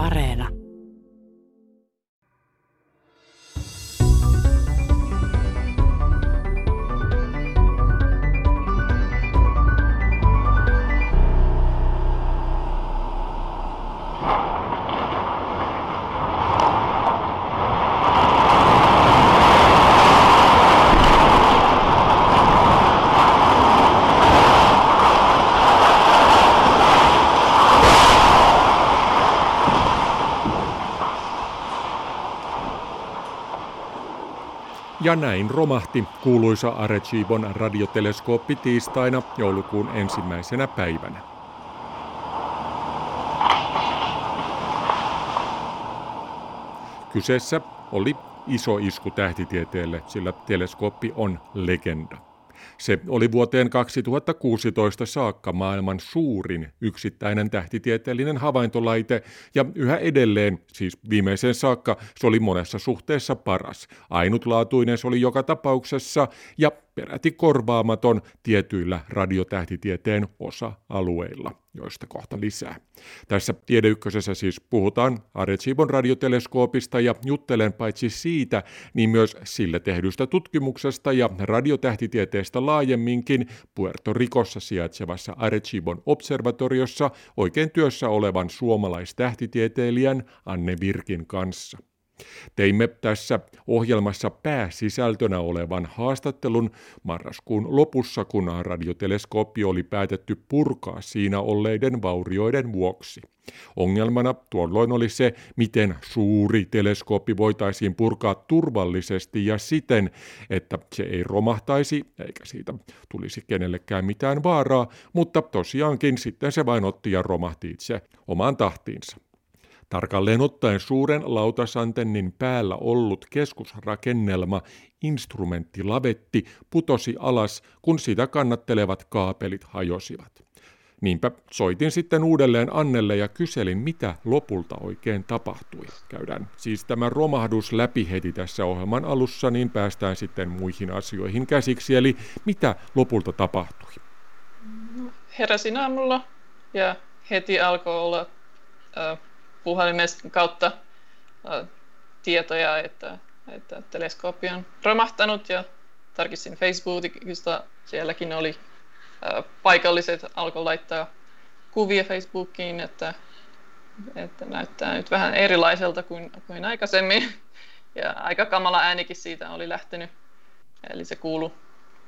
Areena. Ja näin romahti kuuluisa Arechibon radioteleskooppi tiistaina joulukuun ensimmäisenä päivänä. Kyseessä oli iso isku tähtitieteelle, sillä teleskooppi on legenda. Se oli vuoteen 2016 saakka maailman suurin yksittäinen tähtitieteellinen havaintolaite ja yhä edelleen, siis viimeiseen saakka, se oli monessa suhteessa paras. Ainutlaatuinen se oli joka tapauksessa ja peräti korvaamaton tietyillä radiotähtitieteen osa-alueilla, joista kohta lisää. Tässä Tiedeykkösessä siis puhutaan Arecibo'n radioteleskoopista ja juttelen paitsi siitä, niin myös sille tehdystä tutkimuksesta ja radiotähtitieteestä laajemminkin Puerto Ricossa sijaitsevassa Arecibo'n observatoriossa oikein työssä olevan suomalaistähtitieteilijän Anne Virkin kanssa. Teimme tässä ohjelmassa pääsisältönä olevan haastattelun marraskuun lopussa, kun radioteleskooppi oli päätetty purkaa siinä olleiden vaurioiden vuoksi. Ongelmana tuolloin oli se, miten suuri teleskooppi voitaisiin purkaa turvallisesti ja siten, että se ei romahtaisi eikä siitä tulisi kenellekään mitään vaaraa, mutta tosiaankin sitten se vain otti ja romahti itse omaan tahtiinsa. Tarkalleen ottaen suuren lautasantennin päällä ollut keskusrakennelma, instrumenttilavetti, putosi alas, kun sitä kannattelevat kaapelit hajosivat. Niinpä soitin sitten uudelleen Annelle ja kyselin, mitä lopulta oikein tapahtui. Käydään siis tämä romahdus läpi heti tässä ohjelman alussa, niin päästään sitten muihin asioihin käsiksi. Eli mitä lopulta tapahtui? Heräsin aamulla ja heti alkoi olla äh, puhelimen kautta tietoja, että, että teleskooppi on romahtanut ja tarkistin Facebookista, sielläkin oli paikalliset alkoi laittaa kuvia Facebookiin, että, että näyttää nyt vähän erilaiselta kuin, kuin aikaisemmin. Ja aika kamala äänikin siitä oli lähtenyt. Eli se kuulu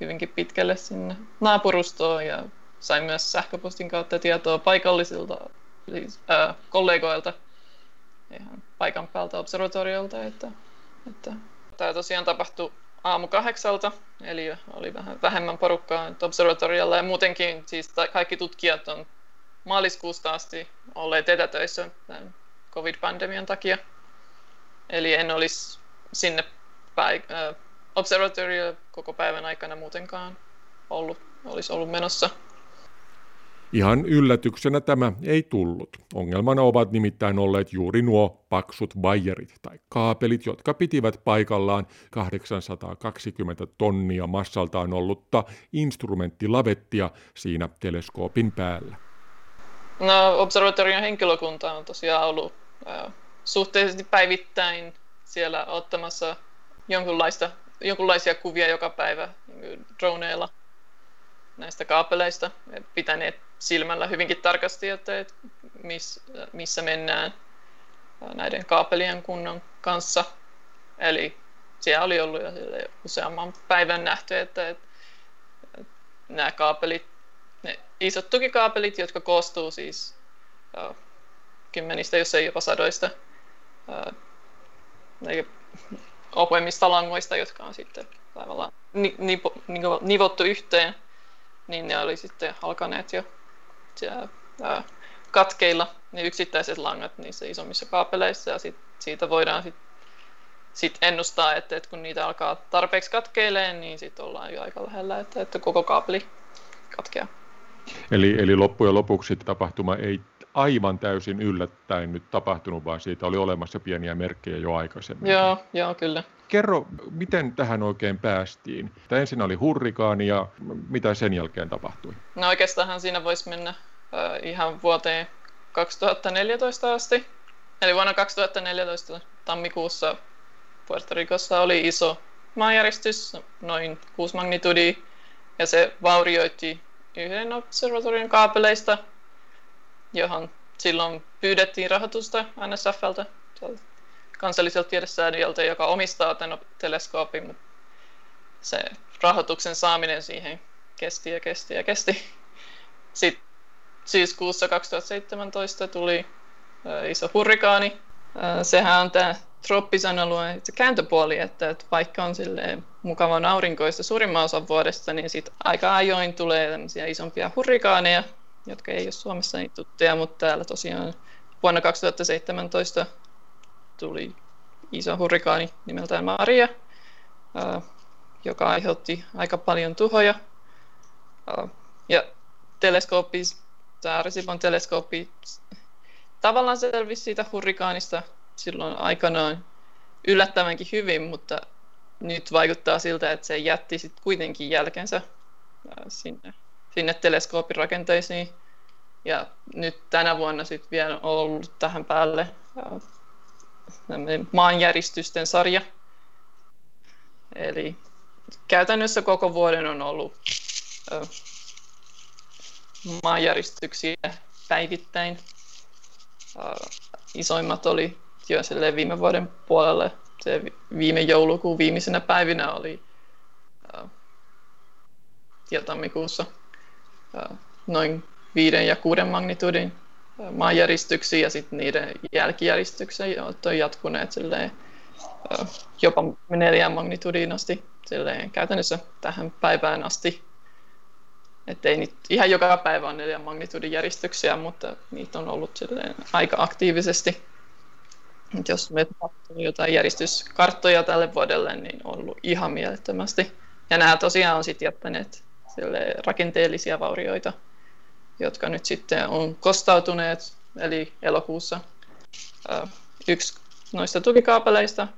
hyvinkin pitkälle sinne naapurustoon ja sain myös sähköpostin kautta tietoa paikallisilta siis, äh, kollegoilta ihan paikan päältä observatoriolta, että, että tämä tosiaan tapahtui aamu kahdeksalta, eli oli vähän vähemmän porukkaa observatoriolla ja muutenkin siis kaikki tutkijat on maaliskuusta asti olleet etätöissä tämän covid-pandemian takia. Eli en olisi sinne äh, observatoriolle koko päivän aikana muutenkaan ollut, olisi ollut menossa. Ihan yllätyksenä tämä ei tullut. Ongelmana ovat nimittäin olleet juuri nuo paksut vajerit tai kaapelit, jotka pitivät paikallaan 820 tonnia massaltaan ollutta instrumenttilavettia siinä teleskoopin päällä. No, observatorion henkilökunta on tosiaan ollut äh, suhteellisesti päivittäin siellä ottamassa jonkunlaista, jonkunlaisia kuvia joka päivä niin droneilla näistä kaapeleista, pitäneet silmällä hyvinkin tarkasti, että, että miss, missä mennään näiden kaapelien kunnon kanssa. Eli siellä oli ollut jo useamman päivän nähty, että, että, nämä kaapelit, ne isot tukikaapelit, jotka koostuu siis uh, kymmenistä, jos ei jopa sadoista uh, ohuemmista langoista, jotka on sitten tavallaan ni, nipo, nivottu yhteen, niin ne oli sitten alkaneet jo siellä, ää, katkeilla ne yksittäiset langat niissä isommissa kaapeleissa ja sit, siitä voidaan sitten sit ennustaa, että, että kun niitä alkaa tarpeeksi katkeileen, niin sitten ollaan jo aika lähellä, että, että koko kaapeli katkeaa. Eli, eli loppujen lopuksi tapahtuma ei aivan täysin yllättäen nyt tapahtunut, vaan siitä oli olemassa pieniä merkkejä jo aikaisemmin. Joo, joo kyllä. Kerro, miten tähän oikein päästiin? Tämä ensin oli hurrikaani ja mitä sen jälkeen tapahtui? No oikeastaan siinä voisi mennä äh, ihan vuoteen 2014 asti. Eli vuonna 2014 tammikuussa Puerto Ricossa oli iso maanjäristys, noin 6 magnitudia, ja se vaurioitti yhden observatorion kaapeleista, johon silloin pyydettiin rahoitusta NSFltä, kansalliselta tiedesäätiöltä, joka omistaa tämän teleskoopin, mutta se rahoituksen saaminen siihen kesti ja kesti ja kesti. Sitten syyskuussa 2017 tuli iso hurrikaani. Sehän on tämä trooppisen alueen se kääntöpuoli, että, vaikka on mukavan aurinkoista suurimman osan vuodesta, niin sit aika ajoin tulee isompia hurrikaaneja, jotka ei ole Suomessa niin tuttuja, mutta täällä tosiaan vuonna 2017 tuli iso hurrikaani nimeltään Maria, joka aiheutti aika paljon tuhoja. Ja teleskooppi, tämä Resipon teleskooppi tavallaan selvisi siitä hurrikaanista silloin aikanaan yllättävänkin hyvin, mutta nyt vaikuttaa siltä, että se jätti sit kuitenkin jälkensä sinne, sinne teleskoopirakenteisiin. Ja nyt tänä vuonna sitten vielä on ollut tähän päälle maanjäristysten sarja. Eli käytännössä koko vuoden on ollut maanjäristyksiä päivittäin. Isoimmat oli jo viime vuoden puolelle. Se viime joulukuun viimeisenä päivinä oli ja tammikuussa noin viiden ja kuuden magnitudin maanjäristyksiä ja sitten niiden jälkijäristyksiä, on jatkuneet silleen, jopa neljän magnitudiin asti silleen, käytännössä tähän päivään asti. Että ei nyt ihan joka päivä on neljän magnitudin järjestyksiä, mutta niitä on ollut silleen aika aktiivisesti. Et jos me katsoo jotain järjestyskarttoja tälle vuodelle, niin on ollut ihan mielettömästi. Ja nämä tosiaan on sitten jättäneet rakenteellisia vaurioita jotka nyt sitten on kostautuneet, eli elokuussa yksi noista tukikaapeleista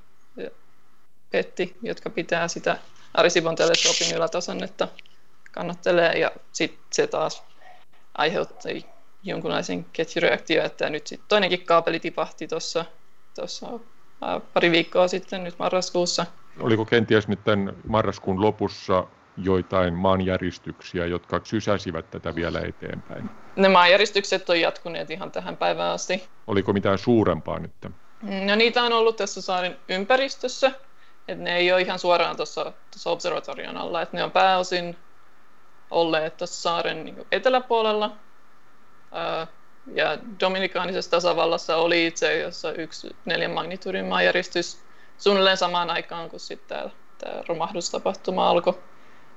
petti, jotka pitää sitä Arisivon teleskoopin ylätasannetta kannattelee, ja sitten se taas aiheutti jonkunlaisen ketjureaktio, että nyt sitten toinenkin kaapeli tipahti tuossa pari viikkoa sitten, nyt marraskuussa. Oliko kenties nyt tämän marraskuun lopussa joitain maanjäristyksiä, jotka sysäsivät tätä vielä eteenpäin? Ne maanjäristykset on jatkuneet ihan tähän päivään asti. Oliko mitään suurempaa nyt? No niitä on ollut tässä saaren ympäristössä, että ne ei ole ihan suoraan tuossa, tuossa observatorion alla, että ne on pääosin olleet tuossa saaren niin eteläpuolella. Ja Dominikaanisessa tasavallassa oli itse asiassa yksi neljän magnitudin maanjäristys suunnilleen samaan aikaan, kun sitten tämä, tämä romahdustapahtuma alkoi.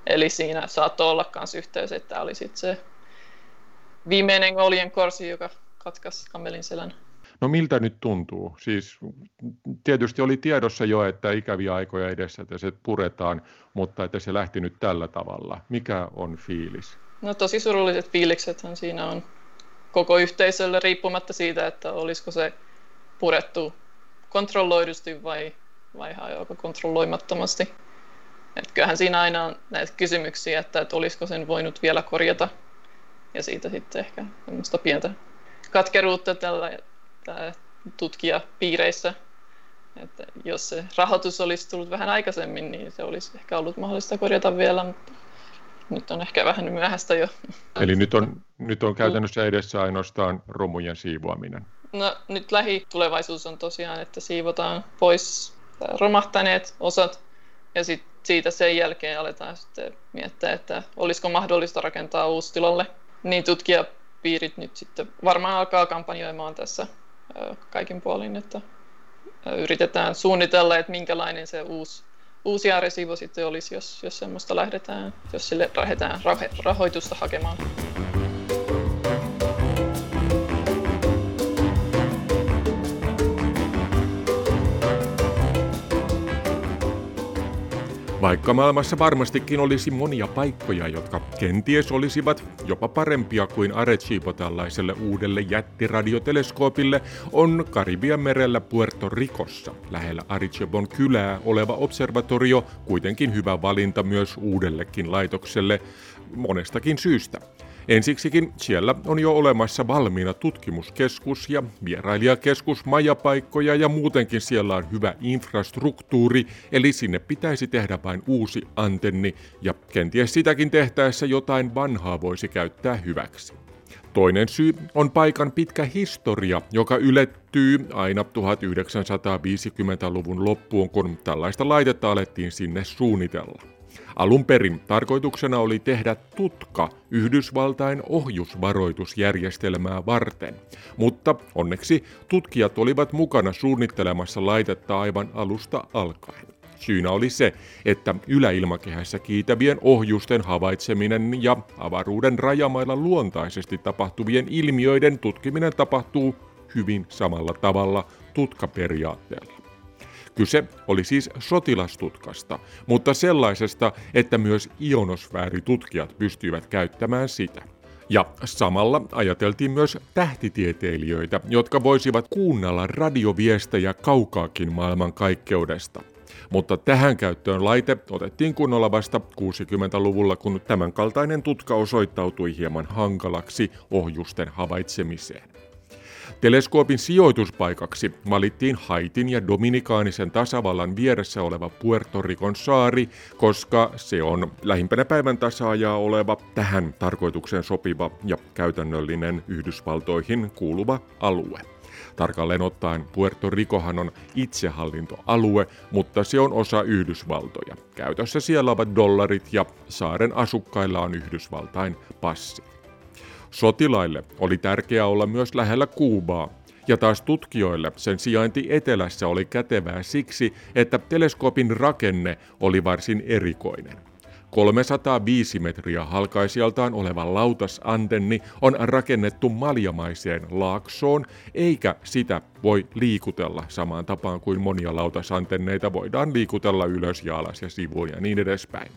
Eli siinä saattoi olla myös yhteys, että oli sitten se viimeinen oljen korsi, joka katkaisi kamelin selän. No miltä nyt tuntuu? Siis tietysti oli tiedossa jo, että ikäviä aikoja edessä, että se puretaan, mutta että se lähti nyt tällä tavalla. Mikä on fiilis? No tosi surulliset fiiliksethän siinä on koko yhteisölle riippumatta siitä, että olisiko se purettu kontrolloidusti vai, vai joko kontrolloimattomasti. Et kyllähän siinä aina on näitä kysymyksiä, että, että olisiko sen voinut vielä korjata. Ja siitä sitten ehkä pientä katkeruutta tällä, tällä tutkijapiireissä. Että jos se rahoitus olisi tullut vähän aikaisemmin, niin se olisi ehkä ollut mahdollista korjata vielä, mutta nyt on ehkä vähän myöhäistä jo. Eli nyt on, nyt on käytännössä edessä ainoastaan romujen siivoaminen. No nyt lähitulevaisuus on tosiaan, että siivotaan pois romahtaneet osat ja sit siitä sen jälkeen aletaan sitten miettiä, että olisiko mahdollista rakentaa uusi tilalle. Niin tutkijapiirit nyt sitten varmaan alkaa kampanjoimaan tässä kaikin puolin, että yritetään suunnitella, että minkälainen se uusi, uusi resivo sitten olisi, jos, jos semmoista lähdetään, jos sille lähdetään rahoitusta hakemaan. Vaikka maailmassa varmastikin olisi monia paikkoja, jotka kenties olisivat jopa parempia kuin Arecibo tällaiselle uudelle jättiradioteleskoopille, on Karibian merellä Puerto Ricossa lähellä Arecibon kylää oleva observatorio kuitenkin hyvä valinta myös uudellekin laitokselle monestakin syystä. Ensiksikin siellä on jo olemassa valmiina tutkimuskeskus ja vierailijakeskus, majapaikkoja ja muutenkin siellä on hyvä infrastruktuuri, eli sinne pitäisi tehdä vain uusi antenni ja kenties sitäkin tehtäessä jotain vanhaa voisi käyttää hyväksi. Toinen syy on paikan pitkä historia, joka ylettyy aina 1950-luvun loppuun, kun tällaista laitetta alettiin sinne suunnitella. Alun perin tarkoituksena oli tehdä tutka Yhdysvaltain ohjusvaroitusjärjestelmää varten, mutta onneksi tutkijat olivat mukana suunnittelemassa laitetta aivan alusta alkaen. Syynä oli se, että yläilmakehässä kiitävien ohjusten havaitseminen ja avaruuden rajamailla luontaisesti tapahtuvien ilmiöiden tutkiminen tapahtuu hyvin samalla tavalla tutkaperiaatteella. Kyse oli siis sotilastutkasta, mutta sellaisesta, että myös ionosfääritutkijat pystyivät käyttämään sitä. Ja samalla ajateltiin myös tähtitieteilijöitä, jotka voisivat kuunnella radioviestejä kaukaakin maailman kaikkeudesta. Mutta tähän käyttöön laite otettiin kunnolla vasta 60-luvulla, kun tämänkaltainen tutka osoittautui hieman hankalaksi ohjusten havaitsemiseen. Teleskoopin sijoituspaikaksi valittiin Haitin ja Dominikaanisen tasavallan vieressä oleva Puerto Ricon saari, koska se on lähimpänä päivän tasaajaa oleva tähän tarkoitukseen sopiva ja käytännöllinen Yhdysvaltoihin kuuluva alue. Tarkalleen ottaen Puerto Ricohan on itsehallintoalue, mutta se on osa Yhdysvaltoja. Käytössä siellä ovat dollarit ja saaren asukkailla on Yhdysvaltain passi. Sotilaille oli tärkeää olla myös lähellä Kuubaa, ja taas tutkijoille sen sijainti etelässä oli kätevää siksi, että teleskoopin rakenne oli varsin erikoinen. 305 metriä halkaisijaltaan oleva lautasantenni on rakennettu maljamaiseen laaksoon, eikä sitä voi liikutella samaan tapaan kuin monia lautasantenneita voidaan liikutella ylös ja alas ja sivuun ja niin edespäin.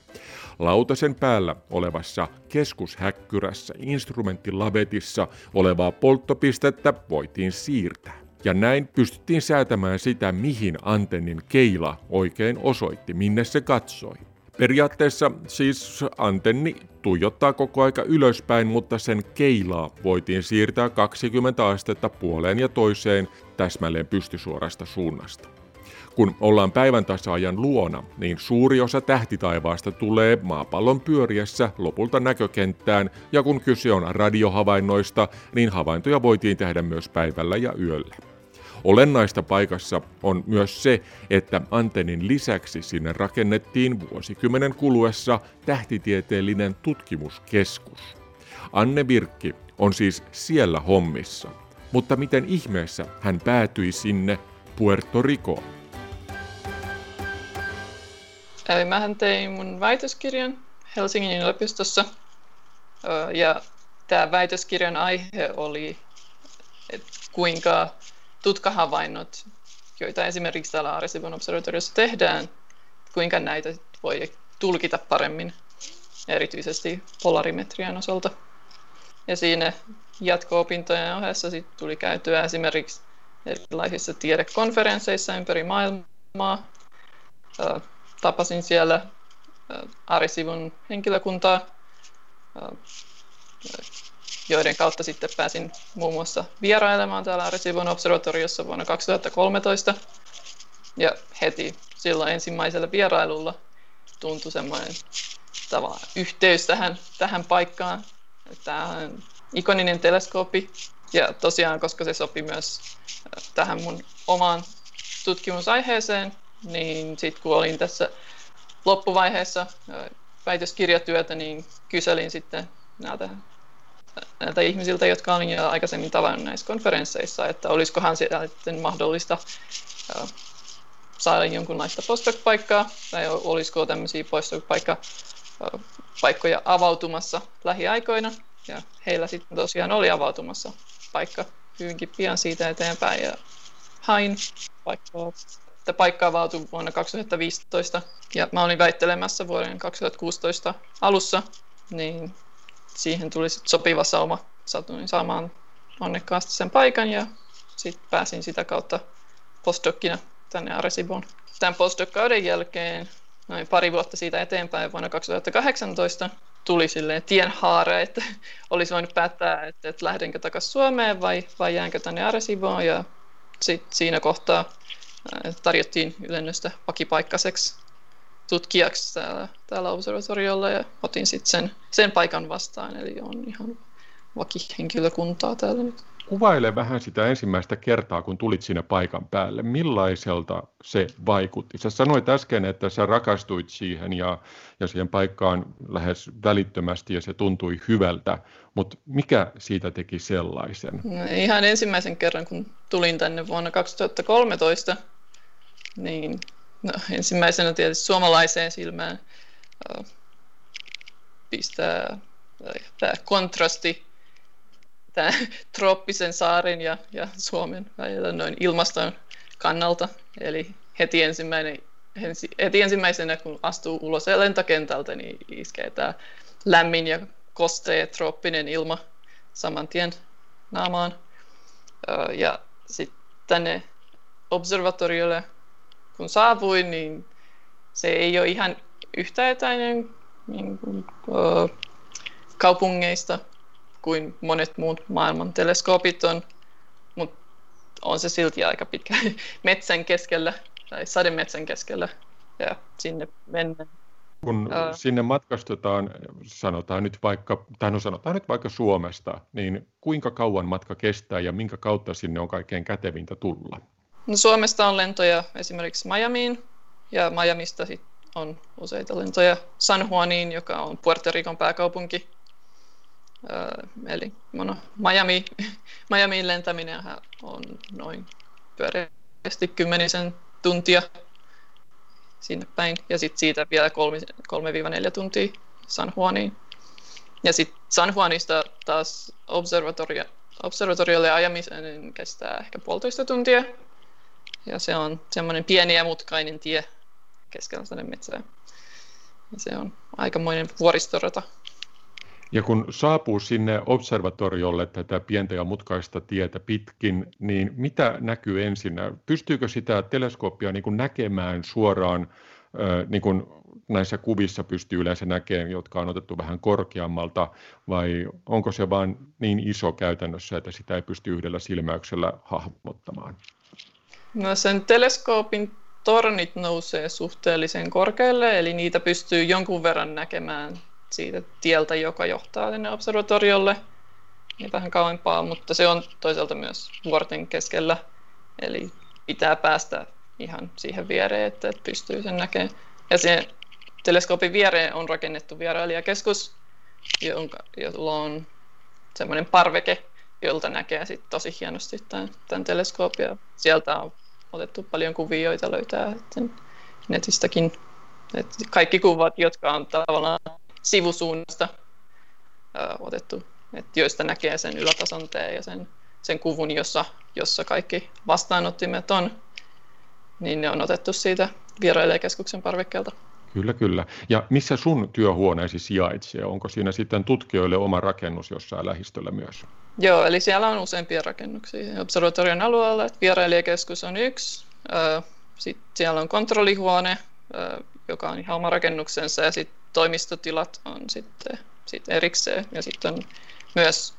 Lautasen päällä olevassa keskushäkkyrässä instrumenttilavetissa olevaa polttopistettä voitiin siirtää. Ja näin pystyttiin säätämään sitä, mihin antennin keila oikein osoitti, minne se katsoi. Periaatteessa siis antenni tuijottaa koko aika ylöspäin, mutta sen keilaa voitiin siirtää 20 astetta puoleen ja toiseen täsmälleen pystysuorasta suunnasta. Kun ollaan päivän tasaajan luona, niin suuri osa tähtitaivaasta tulee maapallon pyöriessä lopulta näkökenttään, ja kun kyse on radiohavainnoista, niin havaintoja voitiin tehdä myös päivällä ja yöllä. Olennaista paikassa on myös se, että antennin lisäksi sinne rakennettiin vuosikymmenen kuluessa tähtitieteellinen tutkimuskeskus. Anne Virkki on siis siellä hommissa. Mutta miten ihmeessä hän päätyi sinne Puerto Ricoon? Eli mähän tein mun väitöskirjan Helsingin yliopistossa. Ja tämä väitöskirjan aihe oli, että kuinka tutkahavainnot, joita esimerkiksi täällä Arecibo'n observatoriossa tehdään, kuinka näitä voi tulkita paremmin, erityisesti polarimetrian osalta. Ja siinä jatko-opintojen ohessa sit tuli käytyä esimerkiksi erilaisissa tiedekonferensseissa ympäri maailmaa. Tapasin siellä Arisivun henkilökuntaa, joiden kautta sitten pääsin muun muassa vierailemaan täällä Arecibo'n observatoriossa vuonna 2013. Ja heti silloin ensimmäisellä vierailulla tuntui semmoinen tavallaan yhteys tähän, tähän paikkaan. Tämä on ikoninen teleskooppi ja tosiaan, koska se sopi myös tähän mun omaan tutkimusaiheeseen, niin sitten kun olin tässä loppuvaiheessa väitöskirjatyötä, niin kyselin sitten näiltä näiltä ihmisiltä, jotka olin jo aikaisemmin tavannut näissä konferensseissa, että olisikohan siellä sitten mahdollista saada jonkunlaista postdoc-paikkaa, tai olisiko tämmöisiä postdoc-paikkoja avautumassa lähiaikoina, ja heillä sitten tosiaan oli avautumassa paikka hyvinkin pian siitä eteenpäin, ja hain paikkaa. Että paikka avautui vuonna 2015, ja mä olin väittelemässä vuoden 2016 alussa, niin siihen tuli sit sopiva sauma. Satuin saamaan onnekkaasti sen paikan ja sitten pääsin sitä kautta postdokkina tänne Areciboon. Tämän postdoc-kauden jälkeen noin pari vuotta siitä eteenpäin vuonna 2018 tuli silleen tienhaara, että olisi voinut päättää, että, että lähdenkö takaisin Suomeen vai, vai jäänkö tänne Areciboon ja sit siinä kohtaa tarjottiin ylennöstä vakipaikkaiseksi tutkijaksi täällä, täällä observatoriolla ja otin sitten sen, sen paikan vastaan, eli on ihan vakihenkilökuntaa täällä nyt. Kuvaile vähän sitä ensimmäistä kertaa, kun tulit sinne paikan päälle. Millaiselta se vaikutti? Sä sanoit äsken, että sä rakastuit siihen ja, ja siihen paikkaan lähes välittömästi ja se tuntui hyvältä, mutta mikä siitä teki sellaisen? No, ihan ensimmäisen kerran, kun tulin tänne vuonna 2013, niin no, ensimmäisenä tietysti suomalaiseen silmään pistää tämä kontrasti tämän trooppisen saaren ja, ja Suomen välillä noin ilmaston kannalta. Eli heti, ensimmäinen, heti ensimmäisenä, kun astuu ulos lentokentältä, niin iskee tämä lämmin ja kostea trooppinen ilma saman tien naamaan. Ja sitten tänne observatoriolle, kun saavuin, niin se ei ole ihan yhtä etäinen niin kuin, kaupungeista kuin monet muut maailman teleskoopit on, mutta on se silti aika pitkä metsän keskellä tai sademetsän keskellä ja sinne mennään. Kun uh, sinne matkastetaan, sanotaan nyt vaikka, tai no sanotaan nyt vaikka Suomesta, niin kuinka kauan matka kestää ja minkä kautta sinne on kaikkein kätevintä tulla? No Suomesta on lentoja esimerkiksi Miamiin ja Miamista sit on useita lentoja San Juaniin, joka on Puerto Ricon pääkaupunki eli no, Miami, Miamiin lentäminen on noin pyöreästi kymmenisen tuntia sinne päin, ja sitten siitä vielä 3-4 tuntia San Juaniin. Ja sitten San Juanista taas observatorio, observatoriolle ajamisen kestää ehkä puolitoista tuntia. Ja se on semmoinen pieni ja mutkainen tie keskellä metsää. Ja se on aikamoinen vuoristorata. Ja kun saapuu sinne observatoriolle tätä pientä ja mutkaista tietä pitkin, niin mitä näkyy ensin? Pystyykö sitä teleskooppia niin kuin näkemään suoraan, niin kuin näissä kuvissa pystyy yleensä näkemään, jotka on otettu vähän korkeammalta, vai onko se vain niin iso käytännössä, että sitä ei pysty yhdellä silmäyksellä hahmottamaan? No sen teleskoopin tornit nousee suhteellisen korkealle, eli niitä pystyy jonkun verran näkemään siitä tieltä, joka johtaa tänne observatoriolle niin vähän kauempaa, mutta se on toisaalta myös vuorten keskellä, eli pitää päästä ihan siihen viereen, että pystyy sen näkemään. Ja se teleskoopin viereen on rakennettu vierailijakeskus, jonka, jolla on semmoinen parveke, jolta näkee sit tosi hienosti tämän, tämän teleskoopia. Sieltä on otettu paljon kuvia, joita löytää netistäkin. Et kaikki kuvat, jotka on tavallaan sivusuunnasta ö, otettu, että joista näkee sen ylätason ja sen, sen kuvun, jossa, jossa kaikki vastaanottimet on, niin ne on otettu siitä vierailijakeskuksen parvekkeelta. Kyllä, kyllä. Ja missä sun työhuoneesi sijaitsee? Onko siinä sitten tutkijoille oma rakennus jossain lähistöllä myös? Joo, eli siellä on useampia rakennuksia. Observatorion alueella, että vierailijakeskus on yksi. Sitten siellä on kontrollihuone, joka on ihan oma rakennuksensa, ja sitten toimistotilat on sitten, sitten erikseen ja sitten on myös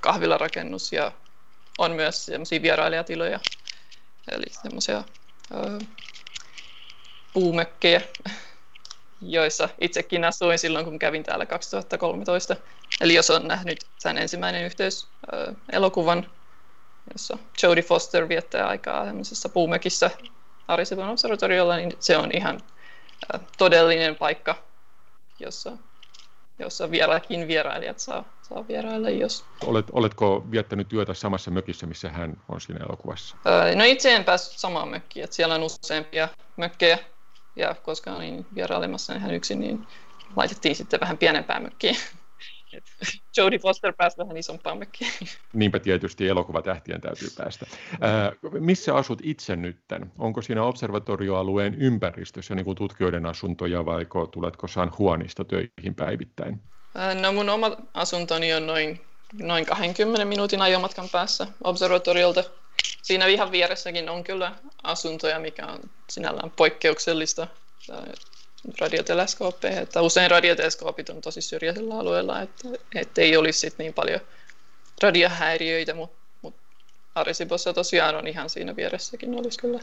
kahvilarakennus ja on myös semmoisia vierailijatiloja, eli semmoisia puumökkejä, joissa itsekin asuin silloin, kun kävin täällä 2013. Eli jos on nähnyt sen ensimmäinen yhteys elokuvan, jossa Jodie Foster viettää aikaa semmoisessa puumökissä Arisivon observatoriolla, niin se on ihan todellinen paikka jossa, jossa vieläkin vierailijat saa, saa vierailla. Jos... Olet, oletko viettänyt työtä samassa mökissä, missä hän on siinä elokuvassa? Öö, no itse en päässyt samaan mökkiin, että siellä on useampia mökkejä, ja koska olin vierailemassa ihan yksin, niin laitettiin sitten vähän pienempään mökkiin. Jodie Foster pääsi vähän isompaan mökkiin. Niinpä tietysti elokuvatähtien täytyy päästä. Ää, missä asut itse nytten? Onko siinä observatorioalueen ympäristössä niin kuin tutkijoiden asuntoja vai tuletko San Juanista töihin päivittäin? Ää, no mun oma asuntoni on noin, noin 20 minuutin ajomatkan päässä observatoriolta. Siinä ihan vieressäkin on kyllä asuntoja, mikä on sinällään poikkeuksellista radioteleskooppeihin. Että usein radioteleskoopit on tosi syrjäisellä alueella, että, että ei olisi sit niin paljon radiohäiriöitä, mutta mut Arecibossa tosiaan on ihan siinä vieressäkin olisi kyllä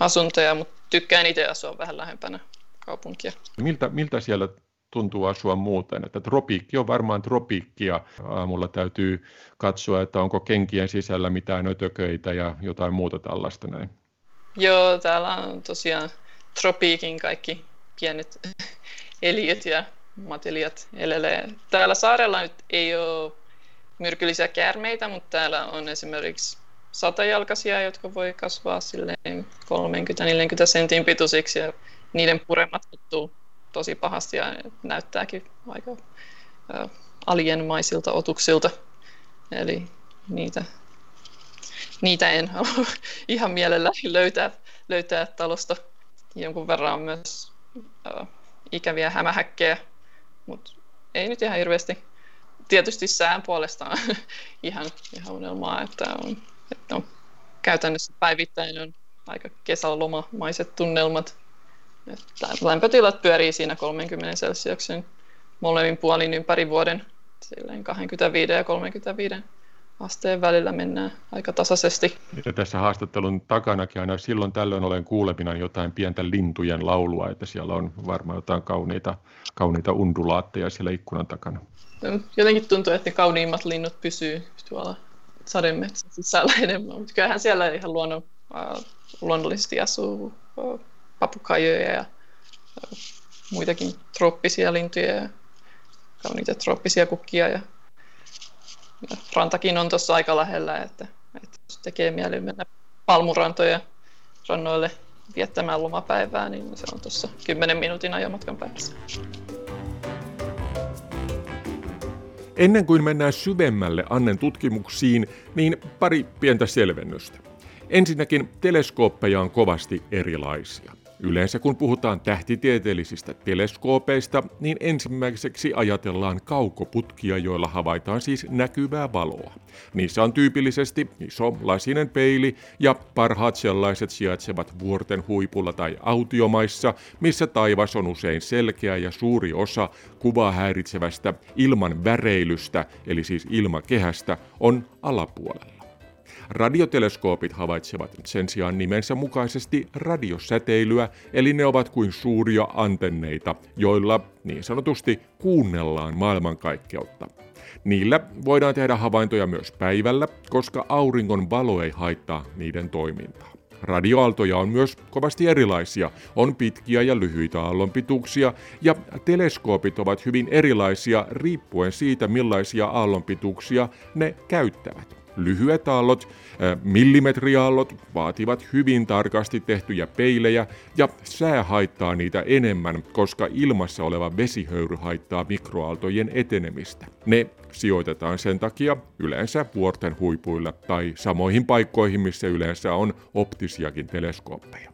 asuntoja, mutta tykkään itse asua vähän lähempänä kaupunkia. Miltä, miltä siellä tuntuu asua muuten. Että tropiikki on varmaan tropiikki ja aamulla täytyy katsoa, että onko kenkien sisällä mitään ötököitä ja jotain muuta tällaista näin. Joo, täällä on tosiaan tropiikin kaikki pienet eliöt ja matelijat elelee. Täällä saarella nyt ei ole myrkyllisiä käärmeitä, mutta täällä on esimerkiksi satajalkaisia, jotka voi kasvaa silleen 30-40 sentin pituisiksi ja niiden puremat tuttuu tosi pahasti ja näyttääkin aika alienmaisilta otuksilta. Eli niitä, niitä en halua ihan mielellä löytää, löytää talosta. Jonkun verran on myös äh, ikäviä hämähäkkejä, mutta ei nyt ihan hirveästi. Tietysti sään puolestaan ihan, ihan unelmaa, että on, että on käytännössä päivittäin on aika kesälomamaiset tunnelmat lämpötilat pyörii siinä 30 celsiuksen molemmin puolin ympäri vuoden. Silleen 25 ja 35 asteen välillä mennään aika tasaisesti. Ja tässä haastattelun takanakin aina silloin tällöin olen kuulemina jotain pientä lintujen laulua, että siellä on varmaan jotain kauniita, kauniita undulaatteja siellä ikkunan takana. Jotenkin tuntuu, että ne kauniimmat linnut pysyy tuolla sademetsän sisällä enemmän, mutta kyllähän siellä ihan luonnon, äh, luonnollisesti asuu äh, papukajoja ja muitakin trooppisia lintuja ja kauniita trooppisia kukkia. Ja rantakin on tuossa aika lähellä, että, että jos tekee mieli mennä palmurantoja rannoille viettämään lomapäivää, niin se on tuossa 10 minuutin ajomatkan päässä. Ennen kuin mennään syvemmälle Annen tutkimuksiin, niin pari pientä selvennystä. Ensinnäkin teleskooppeja on kovasti erilaisia. Yleensä kun puhutaan tähtitieteellisistä teleskoopeista, niin ensimmäiseksi ajatellaan kaukoputkia, joilla havaitaan siis näkyvää valoa. Niissä on tyypillisesti iso lasinen peili ja parhaat sellaiset sijaitsevat vuorten huipulla tai autiomaissa, missä taivas on usein selkeä ja suuri osa kuvaa häiritsevästä ilman väreilystä, eli siis ilmakehästä, on alapuolella. Radioteleskoopit havaitsevat sen sijaan nimensä mukaisesti radiosäteilyä, eli ne ovat kuin suuria antenneita, joilla niin sanotusti kuunnellaan maailmankaikkeutta. Niillä voidaan tehdä havaintoja myös päivällä, koska auringon valo ei haittaa niiden toimintaa. Radioaaltoja on myös kovasti erilaisia. On pitkiä ja lyhyitä aallonpituuksia, ja teleskoopit ovat hyvin erilaisia riippuen siitä, millaisia aallonpituuksia ne käyttävät. Lyhyet aallot, millimetriaallot vaativat hyvin tarkasti tehtyjä peilejä ja sää haittaa niitä enemmän, koska ilmassa oleva vesihöyry haittaa mikroaaltojen etenemistä. Ne sijoitetaan sen takia yleensä vuorten huipuille tai samoihin paikkoihin, missä yleensä on optisiakin teleskooppeja.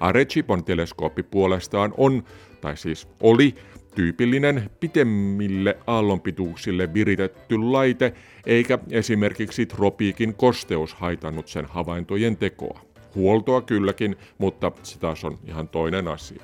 Arechipon teleskooppi puolestaan on, tai siis oli, tyypillinen pitemmille aallonpituuksille viritetty laite, eikä esimerkiksi tropiikin kosteus haitannut sen havaintojen tekoa. Huoltoa kylläkin, mutta se taas on ihan toinen asia.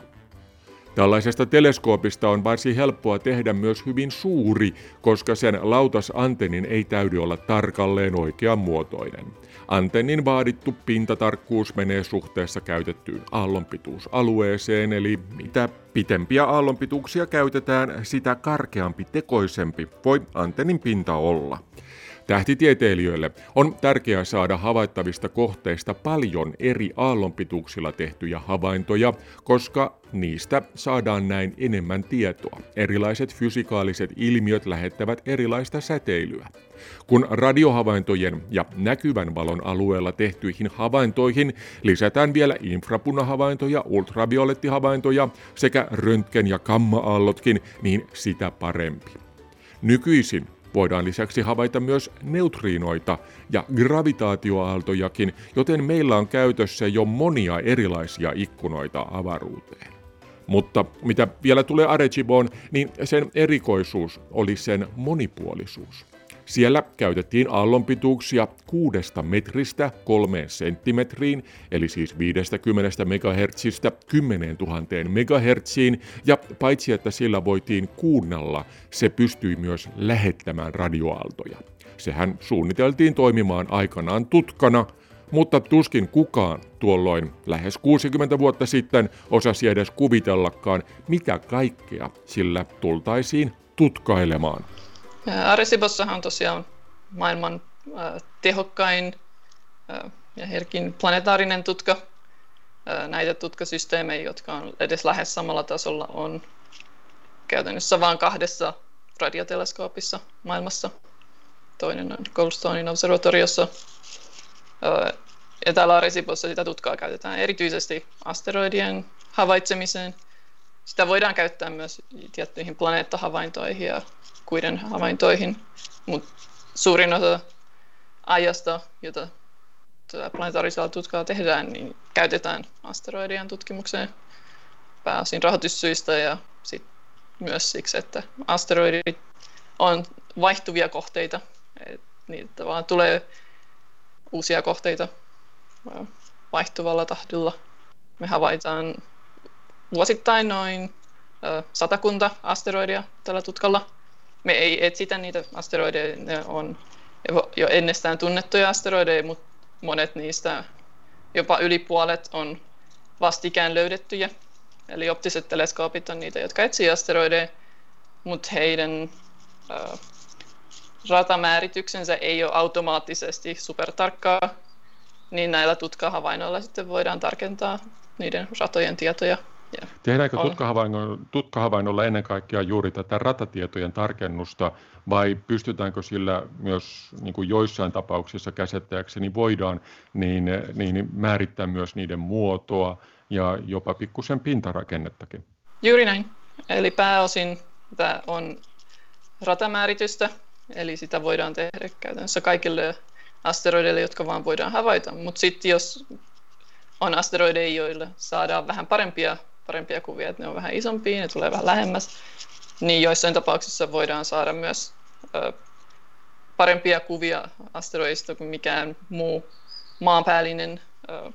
Tällaisesta teleskoopista on varsin helppoa tehdä myös hyvin suuri, koska sen lautasantennin ei täydy olla tarkalleen oikean muotoinen. Antennin vaadittu pintatarkkuus menee suhteessa käytettyyn aallonpituusalueeseen, eli mitä pitempiä aallonpituuksia käytetään, sitä karkeampi tekoisempi voi antennin pinta olla. Tähtitieteilijöille on tärkeää saada havaittavista kohteista paljon eri aallonpituuksilla tehtyjä havaintoja, koska niistä saadaan näin enemmän tietoa. Erilaiset fysikaaliset ilmiöt lähettävät erilaista säteilyä. Kun radiohavaintojen ja näkyvän valon alueella tehtyihin havaintoihin lisätään vielä infrapunahavaintoja, ultraviolettihavaintoja sekä röntgen- ja kamma-aallotkin, niin sitä parempi. Nykyisin Voidaan lisäksi havaita myös neutriinoita ja gravitaatioaaltojakin, joten meillä on käytössä jo monia erilaisia ikkunoita avaruuteen. Mutta mitä vielä tulee Arechiboon, niin sen erikoisuus oli sen monipuolisuus. Siellä käytettiin aallonpituuksia kuudesta metristä kolmeen senttimetriin, eli siis 50 MHz 10 000 MHz, ja paitsi että sillä voitiin kuunnella, se pystyi myös lähettämään radioaaltoja. Sehän suunniteltiin toimimaan aikanaan tutkana, mutta tuskin kukaan tuolloin lähes 60 vuotta sitten osasi edes kuvitellakaan, mitä kaikkea sillä tultaisiin tutkailemaan. Aresibossahan on tosiaan maailman tehokkain ja herkin planetaarinen tutka. Näitä tutkasysteemejä, jotka on edes lähes samalla tasolla, on käytännössä vain kahdessa radioteleskoopissa maailmassa. Toinen on Goldstonein observatoriossa. Ja täällä Arecibossa sitä tutkaa käytetään erityisesti asteroidien havaitsemiseen. Sitä voidaan käyttää myös tiettyihin planeettahavaintoihin ja kuiden havaintoihin, mutta suurin osa ajasta, jota tätä planetaarisella tutkaa tehdään, niin käytetään asteroidien tutkimukseen pääosin rahoitussyistä ja sit myös siksi, että asteroidit on vaihtuvia kohteita. Et niitä tavallaan tulee uusia kohteita vaihtuvalla tahdilla. Me havaitaan vuosittain noin satakunta asteroidia tällä tutkalla me ei etsitä niitä asteroideja, ne on jo ennestään tunnettuja asteroideja, mutta monet niistä, jopa yli puolet, on vastikään löydettyjä. Eli optiset teleskoopit on niitä, jotka etsii asteroideja, mutta heidän äh, ratamäärityksensä ei ole automaattisesti supertarkkaa, niin näillä tutkahavainnoilla sitten voidaan tarkentaa niiden ratojen tietoja. Yeah. Tehdäänkö tutkahavainnolla ennen kaikkea juuri tätä ratatietojen tarkennusta vai pystytäänkö sillä myös niin kuin joissain tapauksissa käsittääkseni voidaan niin, niin määrittää myös niiden muotoa ja jopa pikkusen pintarakennettakin? Juuri näin. Eli pääosin tämä on ratamääritystä, eli sitä voidaan tehdä käytännössä kaikille asteroideille, jotka vaan voidaan havaita. Mutta sitten jos on asteroideja, joille saadaan vähän parempia parempia kuvia, että ne on vähän isompia, ne tulee vähän lähemmäs, niin joissain tapauksissa voidaan saada myös ö, parempia kuvia asteroidista kuin mikään muu maanpäällinen ö,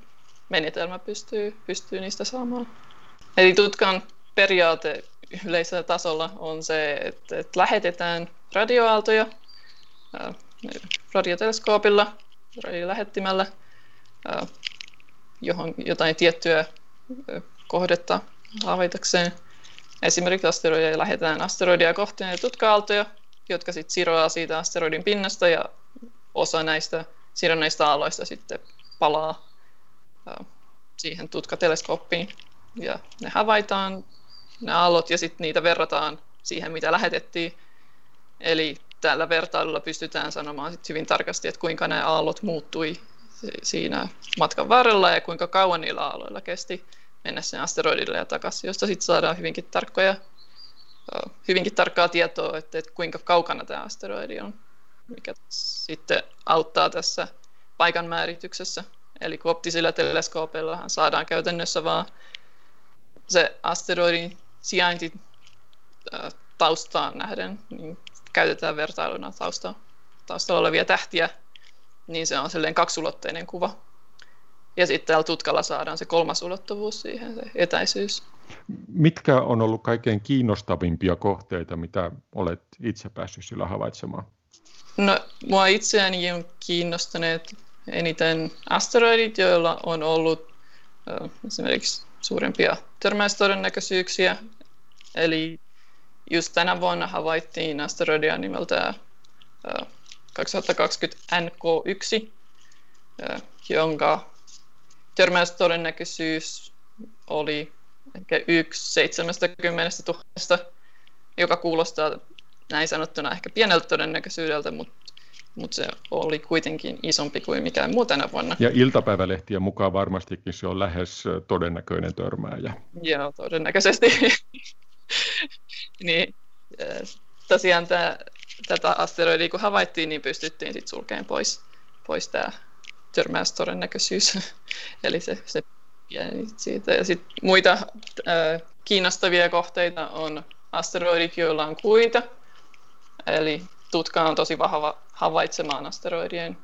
menetelmä pystyy, pystyy niistä saamaan. Eli tutkan periaate yleisellä tasolla on se, että, että lähetetään radioaaltoja ö, radioteleskoopilla, radiolähettimellä johon jotain tiettyä kohdetta havaitakseen. Esimerkiksi asteroideja lähetetään asteroidia kohti näitä tutka-aaltoja, jotka sitten siroaa siitä asteroidin pinnasta ja osa näistä sironneista aalloista sitten palaa siihen tutkateleskooppiin. Ja ne havaitaan, ne aallot, ja sitten niitä verrataan siihen, mitä lähetettiin. Eli tällä vertailulla pystytään sanomaan sit hyvin tarkasti, että kuinka nämä aallot muuttui siinä matkan varrella ja kuinka kauan niillä aalloilla kesti mennä sen asteroidille ja takaisin, josta sitten saadaan hyvinkin tarkkoja, hyvinkin tarkkaa tietoa, että, että kuinka kaukana tämä asteroidi on, mikä sitten auttaa tässä paikan määrityksessä. Eli kun optisilla teleskoopeilla saadaan käytännössä vaan se asteroidin sijainti taustaan nähden, niin käytetään vertailuna tausta, taustalla olevia tähtiä, niin se on silleen kaksulotteinen kuva. Ja sitten täällä tutkalla saadaan se kolmas ulottuvuus siihen, se etäisyys. Mitkä on ollut kaikkein kiinnostavimpia kohteita, mitä olet itse päässyt sillä havaitsemaan? No, mua itseäni on kiinnostaneet eniten asteroidit, joilla on ollut äh, esimerkiksi suurempia törmäystodennäköisyyksiä. Eli just tänä vuonna havaittiin asteroidia nimeltä äh, 2020 NK1, äh, jonka törmäystodennäköisyys oli ehkä yksi 70 000, joka kuulostaa näin sanottuna ehkä pieneltä todennäköisyydeltä, mutta mutta se oli kuitenkin isompi kuin mikään muu tänä vuonna. Ja iltapäivälehtien mukaan varmastikin se on lähes todennäköinen törmääjä. Joo, todennäköisesti. niin, tosiaan tämä, tätä asteroidia kun havaittiin, niin pystyttiin sitten sulkemaan pois, pois tämä törmäystodennäköisyys. Eli se, se pieni siitä. Ja sitten muita äh, kiinnostavia kohteita on asteroidit, joilla on kuita. Eli tutka on tosi vahva havaitsemaan asteroidien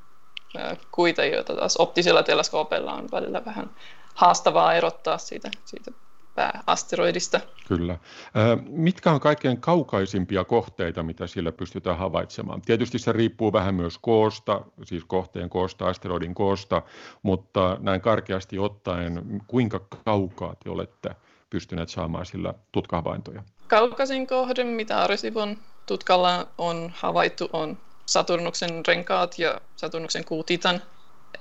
kuita, joita taas optisilla teleskoopeilla on välillä vähän haastavaa erottaa siitä, siitä pääasteroidista. Kyllä. Mitkä on kaikkein kaukaisimpia kohteita, mitä sillä pystytään havaitsemaan? Tietysti se riippuu vähän myös koosta, siis kohteen koosta, asteroidin koosta, mutta näin karkeasti ottaen, kuinka kaukaa te olette pystyneet saamaan sillä tutkahavaintoja? Kaukaisin kohde, mitä Arecibo'n tutkalla on havaittu, on Saturnuksen renkaat ja Saturnuksen kuu Titan.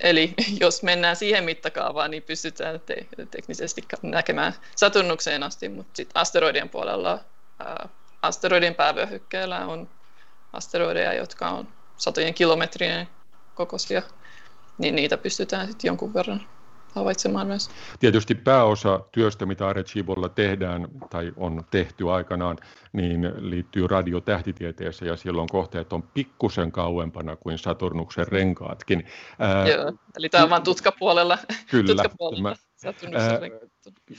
Eli jos mennään siihen mittakaavaan, niin pystytään te- teknisesti näkemään Saturnukseen asti, mutta sitten asteroidien puolella, ää, asteroidien päävyöhykkeellä on asteroideja, jotka on satojen kilometrien kokoisia, niin niitä pystytään sitten jonkun verran havaitsemaan myös. Tietysti pääosa työstä, mitä Arecibolla tehdään tai on tehty aikanaan, niin liittyy radiotähtitieteeseen ja silloin kohteet on pikkusen kauempana kuin Saturnuksen renkaatkin. Ää, Joo, eli tämä on vain tutkapuolella. Kyllä. tutkapuolella. Mä, ää,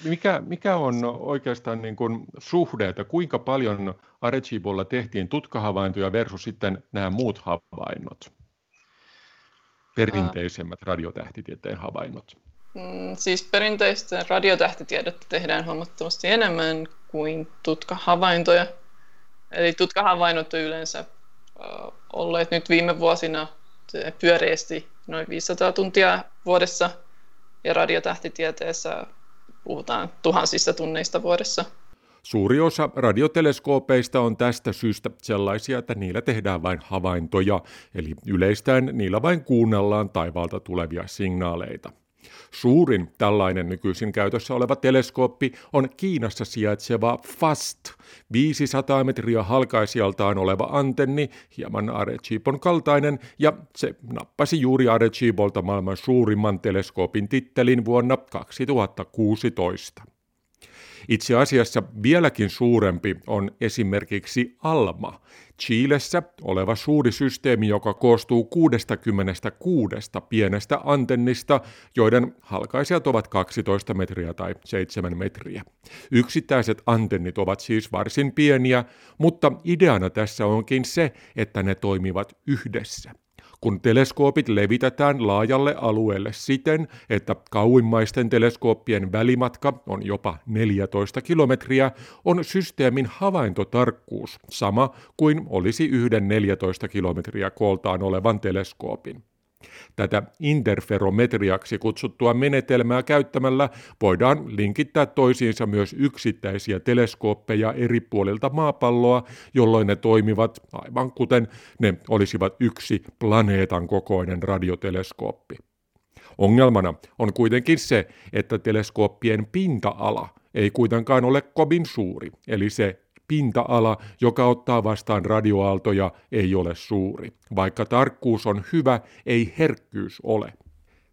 mikä, mikä on oikeastaan niin kuin suhde, että kuinka paljon Arecibolla tehtiin tutkahavaintoja versus sitten nämä muut havainnot? Perinteisemmät radiotähtitieteen havainnot. Mm, siis perinteistä radiotähtitiedettä tehdään huomattavasti enemmän kuin tutkahavaintoja. Eli tutkahavainnot on yleensä olleet nyt viime vuosina pyöreästi noin 500 tuntia vuodessa, ja radiotähtitieteessä puhutaan tuhansista tunneista vuodessa. Suuri osa radioteleskoopeista on tästä syystä sellaisia, että niillä tehdään vain havaintoja, eli yleistään niillä vain kuunnellaan taivaalta tulevia signaaleita. Suurin tällainen nykyisin käytössä oleva teleskooppi on Kiinassa sijaitseva FAST, 500 metriä halkaisijaltaan oleva antenni, hieman Arechipon kaltainen, ja se nappasi juuri Arechibolta maailman suurimman teleskoopin tittelin vuonna 2016. Itse asiassa vieläkin suurempi on esimerkiksi ALMA, Chiilessä oleva suuri systeemi, joka koostuu 66 pienestä antennista, joiden halkaisijat ovat 12 metriä tai 7 metriä. Yksittäiset antennit ovat siis varsin pieniä, mutta ideana tässä onkin se, että ne toimivat yhdessä kun teleskoopit levitetään laajalle alueelle siten, että kauimmaisten teleskooppien välimatka on jopa 14 kilometriä, on systeemin havaintotarkkuus sama kuin olisi yhden 14 kilometriä kooltaan olevan teleskoopin. Tätä interferometriaksi kutsuttua menetelmää käyttämällä voidaan linkittää toisiinsa myös yksittäisiä teleskooppeja eri puolilta maapalloa, jolloin ne toimivat aivan kuten ne olisivat yksi planeetan kokoinen radioteleskooppi. Ongelmana on kuitenkin se, että teleskooppien pinta-ala ei kuitenkaan ole kovin suuri, eli se pinta-ala, joka ottaa vastaan radioaaltoja, ei ole suuri. Vaikka tarkkuus on hyvä, ei herkkyys ole.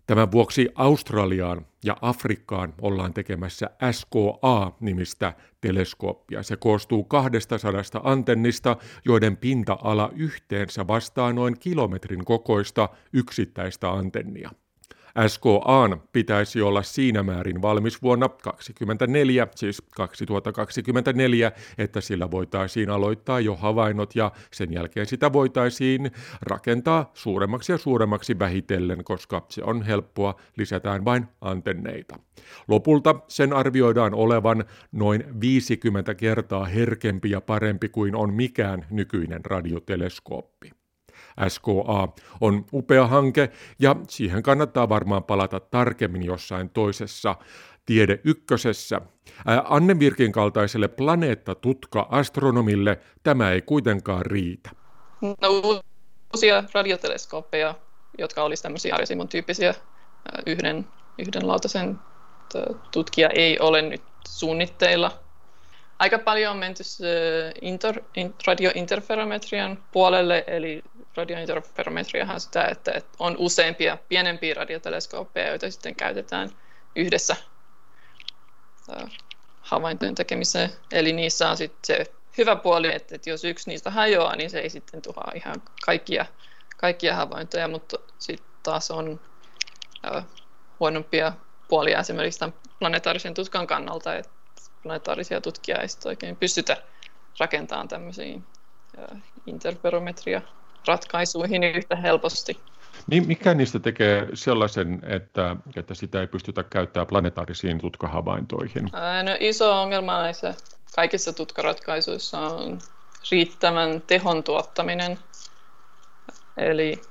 Tämän vuoksi Australiaan ja Afrikkaan ollaan tekemässä SKA-nimistä teleskooppia. Se koostuu 200 antennista, joiden pinta-ala yhteensä vastaa noin kilometrin kokoista yksittäistä antennia. SKAn pitäisi olla siinä määrin valmis vuonna 2024, siis 2024, että sillä voitaisiin aloittaa jo havainnot ja sen jälkeen sitä voitaisiin rakentaa suuremmaksi ja suuremmaksi vähitellen, koska se on helppoa, lisätään vain antenneita. Lopulta sen arvioidaan olevan noin 50 kertaa herkempi ja parempi kuin on mikään nykyinen radioteleskooppi. SKA on upea hanke ja siihen kannattaa varmaan palata tarkemmin jossain toisessa Tiede ykkösessä. Anne Virkin kaltaiselle planeettatutka-astronomille tämä ei kuitenkaan riitä. No, uusia radioteleskooppeja, jotka olisi tämmöisiä Aresimon tyyppisiä yhden, yhden lautasen tutkija ei ole nyt suunnitteilla. Aika paljon on menty inter, radiointerferometrian puolelle, eli radiointerferometriahan sitä, että, on useampia pienempiä radioteleskooppeja, joita sitten käytetään yhdessä havaintojen tekemiseen. Eli niissä on sitten se hyvä puoli, että, jos yksi niistä hajoaa, niin se ei sitten tuhoa ihan kaikkia, kaikkia havaintoja, mutta sitten taas on äh, huonompia puolia esimerkiksi tämän planetaarisen tutkan kannalta, että planetaarisia tutkijaa ei sitten oikein pystytä rakentamaan tämmöisiin interferometria ratkaisuihin yhtä helposti. Mikä niistä tekee sellaisen, että, että sitä ei pystytä käyttämään planetaarisiin tutkahavaintoihin? No, iso ongelma näissä kaikissa tutkaratkaisuissa on riittävän tehon tuottaminen. Eli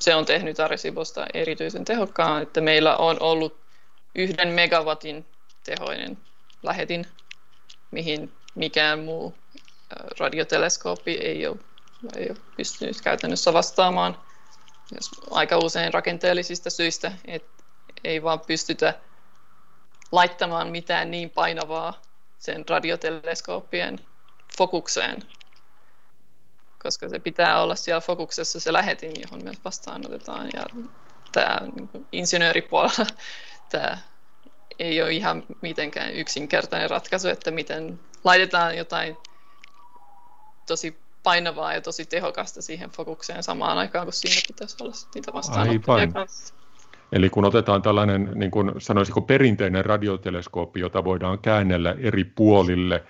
se on tehnyt Arecibosta erityisen tehokkaan, että meillä on ollut yhden megawatin tehoinen lähetin, mihin mikään muu radioteleskooppi ei ole, ei ole pystynyt käytännössä vastaamaan. Jos aika usein rakenteellisista syistä, että ei vaan pystytä laittamaan mitään niin painavaa sen radioteleskooppien fokukseen, koska se pitää olla siellä fokuksessa se lähetin, johon myös vastaanotetaan. Ja tämä niin insinööripuolella tämä ei ole ihan mitenkään yksinkertainen ratkaisu, että miten laitetaan jotain tosi painavaa ja tosi tehokasta siihen fokukseen samaan aikaan, kun siinä pitäisi olla niitä vastaanottajia kanssa. Eli kun otetaan tällainen, niin kuin sanoisiko perinteinen radioteleskooppi, jota voidaan käännellä eri puolille,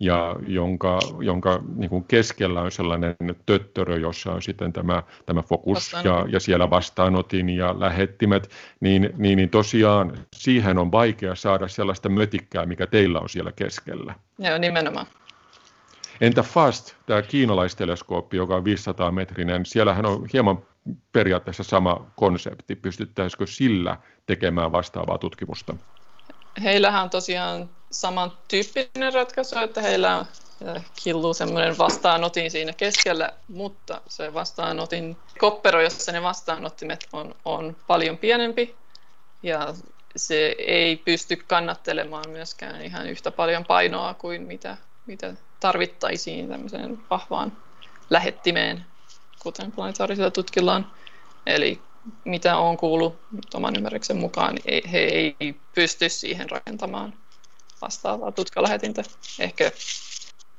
ja jonka, jonka niin kuin keskellä on sellainen töttörö, jossa on sitten tämä, tämä fokus ja, ja siellä vastaanotin ja lähettimet, niin, niin, niin tosiaan siihen on vaikea saada sellaista mötikkää, mikä teillä on siellä keskellä. Joo, nimenomaan. Entä FAST, tämä kiinalaisteleskooppi, joka on 500 metrinen, siellähän on hieman periaatteessa sama konsepti. Pystyttäisikö sillä tekemään vastaavaa tutkimusta? Heillähän on tosiaan samantyyppinen ratkaisu, että heillä killuu semmoinen vastaanotin siinä keskellä, mutta se vastaanotin koppero, jossa ne vastaanottimet on, on paljon pienempi ja se ei pysty kannattelemaan myöskään ihan yhtä paljon painoa kuin mitä, mitä tarvittaisiin tämmöiseen vahvaan lähettimeen, kuten planetaarisilla tutkillaan. Eli mitä on kuullut oman ymmärryksen mukaan, niin he ei pysty siihen rakentamaan vastaavaa tutkalähetintä. Ehkä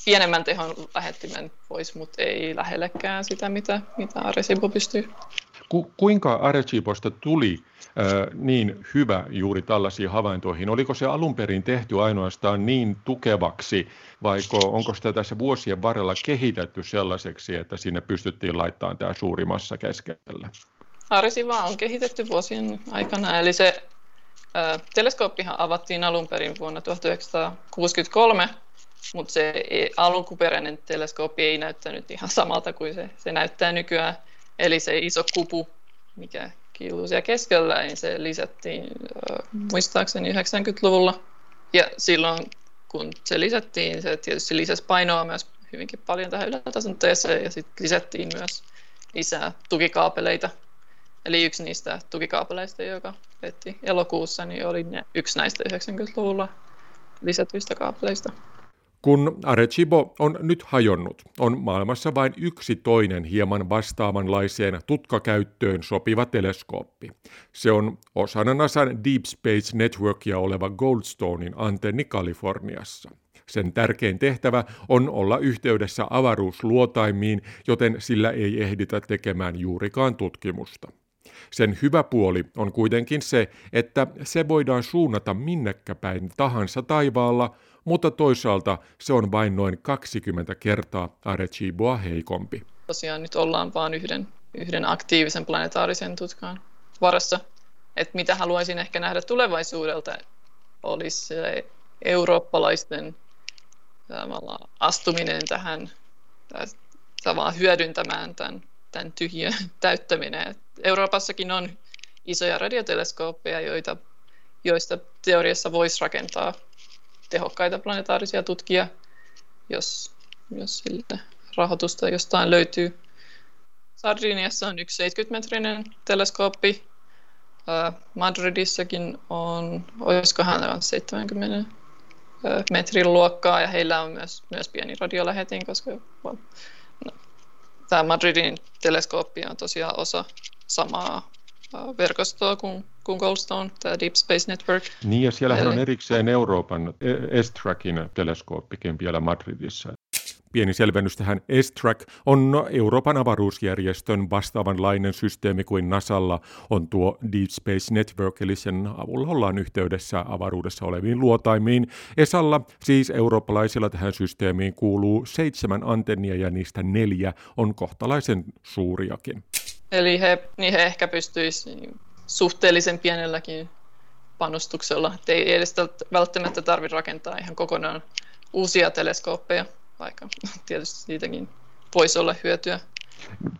pienemmän tehon lähettimen voisi, mutta ei lähellekään sitä, mitä, mitä Arecibo pystyy. Ku, kuinka Arecibosta tuli äh, niin hyvä juuri tällaisiin havaintoihin? Oliko se alun perin tehty ainoastaan niin tukevaksi, vai onko sitä tässä vuosien varrella kehitetty sellaiseksi, että sinne pystyttiin laittamaan tämä suuri massa keskellä? Arecibo on kehitetty vuosien aikana, eli se äh, teleskooppihan avattiin alun perin vuonna 1963, mutta se alkuperäinen teleskooppi ei näyttänyt ihan samalta kuin se, se näyttää nykyään. Eli se iso kupu, mikä kiiluu siellä keskellä, niin se lisättiin muistaakseni 90-luvulla. Ja silloin kun se lisättiin, se tietysti lisäsi painoa myös hyvinkin paljon tähän ylätason ja sitten lisättiin myös lisää tukikaapeleita. Eli yksi niistä tukikaapeleista, joka vetti elokuussa, niin oli yksi näistä 90-luvulla lisätyistä kaapeleista. Kun Arecibo on nyt hajonnut, on maailmassa vain yksi toinen hieman vastaavanlaiseen tutkakäyttöön sopiva teleskooppi. Se on osana NASAn Deep Space Networkia oleva Goldstonein antenni Kaliforniassa. Sen tärkein tehtävä on olla yhteydessä avaruusluotaimiin, joten sillä ei ehditä tekemään juurikaan tutkimusta. Sen hyvä puoli on kuitenkin se, että se voidaan suunnata minnekäpäin tahansa taivaalla, mutta toisaalta se on vain noin 20 kertaa Areciboa heikompi. Tosiaan nyt ollaan vain yhden, yhden aktiivisen planetaarisen tutkaan varassa. Et mitä haluaisin ehkä nähdä tulevaisuudelta, olisi eurooppalaisten astuminen tähän tavallaan hyödyntämään tämän, tämän tyhjön täyttäminen. Euroopassakin on isoja radioteleskooppeja, joita, joista teoriassa voisi rakentaa tehokkaita planetaarisia tutkia, jos, jos sille rahoitusta jostain löytyy. Sardiniassa on yksi 70-metrinen teleskooppi. Madridissakin on, olisikohan on 70 metrin luokkaa ja heillä on myös, myös pieni radiolähetin, koska no, tämä Madridin teleskooppi on tosiaan osa samaa verkostoa kuin, kuin Goldstone, tämä Deep Space Network. Niin, ja siellähän Eli... on erikseen Euroopan ESTRAKin teleskooppikin vielä Madridissa. Pieni selvennys tähän S-Track on Euroopan avaruusjärjestön vastaavanlainen systeemi kuin NASAlla on tuo Deep Space Network, eli sen avulla ollaan yhteydessä avaruudessa oleviin luotaimiin. ESAlla, siis eurooppalaisilla tähän systeemiin kuuluu seitsemän antennia ja niistä neljä on kohtalaisen suuriakin. Eli he, niin he ehkä pystyisivät suhteellisen pienelläkin panostuksella, että ei edes välttämättä tarvitse rakentaa ihan kokonaan uusia teleskooppeja, vaikka tietysti siitäkin voisi olla hyötyä.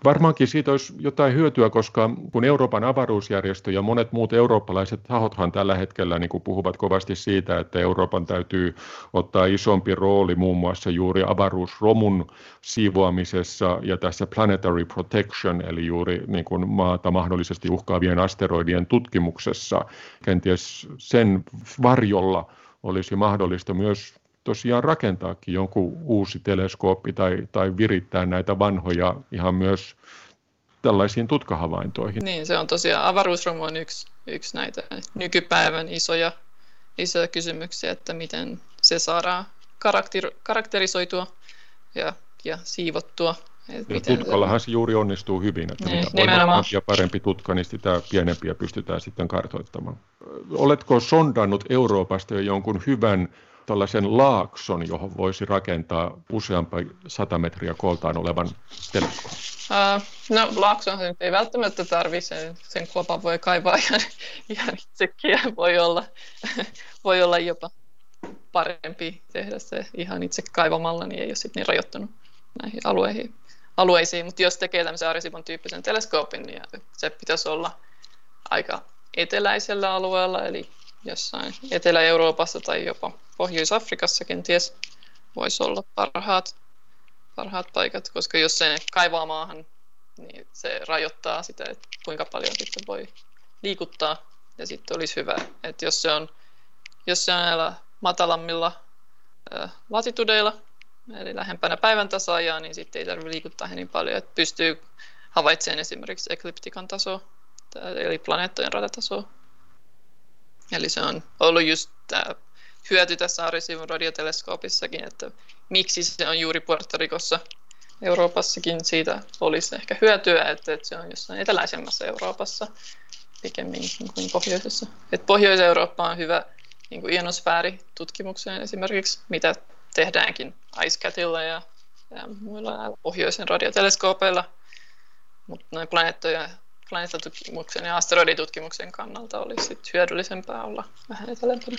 Varmaankin siitä olisi jotain hyötyä, koska kun Euroopan avaruusjärjestö ja monet muut eurooppalaiset tahothan tällä hetkellä niin kuin puhuvat kovasti siitä, että Euroopan täytyy ottaa isompi rooli muun muassa juuri avaruusromun siivoamisessa ja tässä planetary protection, eli juuri niin kuin maata mahdollisesti uhkaavien asteroidien tutkimuksessa. Kenties sen varjolla olisi mahdollista myös tosiaan rakentaakin jonkun uusi teleskooppi tai, tai virittää näitä vanhoja ihan myös tällaisiin tutkahavaintoihin. Niin, se on tosiaan, avaruusromu on yksi, yksi näitä nykypäivän isoja, isoja kysymyksiä, että miten se saadaan karakter, karakterisoitua ja, ja siivottua. Ja tutkallahan se juuri onnistuu hyvin, että niin, mitä ja parempi tutka, niin sitä pienempiä pystytään sitten kartoittamaan. Oletko sondannut Euroopasta jo jonkun hyvän tällaisen laakson, johon voisi rakentaa useampi sata metriä kooltaan olevan teleskoopin? Uh, no laakson se ei välttämättä tarvitse, sen, sen kuopan voi kaivaa ihan, ihan itsekin ja voi olla, voi olla jopa parempi tehdä se ihan itse kaivamalla, niin ei ole sitten niin rajoittunut näihin alueihin, alueisiin. Mutta jos tekee tämmöisen Arecibo'n tyyppisen teleskoopin, niin se pitäisi olla aika eteläisellä alueella, eli jossain Etelä-Euroopassa tai jopa Pohjois-Afrikassa kenties voisi olla parhaat, parhaat paikat, koska jos se kaivaa maahan, niin se rajoittaa sitä, että kuinka paljon sitten voi liikuttaa. Ja sitten olisi hyvä, että jos se on, jos se on näillä matalammilla ää, latitudeilla, eli lähempänä päivän tasaajaa, niin sitten ei tarvitse liikuttaa niin paljon, että pystyy havaitsemaan esimerkiksi ekliptikan tasoa, eli planeettojen ratatasoa Eli se on ollut just tämä hyöty tässä Arecibo'n radioteleskoopissakin, että miksi se on juuri Puerto Ricossa Euroopassakin siitä olisi ehkä hyötyä, että, että se on jossain eteläisemmässä Euroopassa pikemmin kuin pohjoisessa. Että Pohjois-Eurooppa on hyvä niin kuin ionosfääritutkimukseen esimerkiksi, mitä tehdäänkin IceCatilla ja, ja muilla pohjoisen radioteleskoopeilla, mutta noin planeettoja planeettatutkimuksen ja asteroiditutkimuksen kannalta olisi sit hyödyllisempää olla vähän etelämpänä.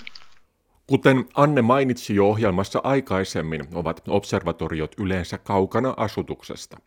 Kuten Anne mainitsi jo ohjelmassa aikaisemmin, ovat observatoriot yleensä kaukana asutuksesta.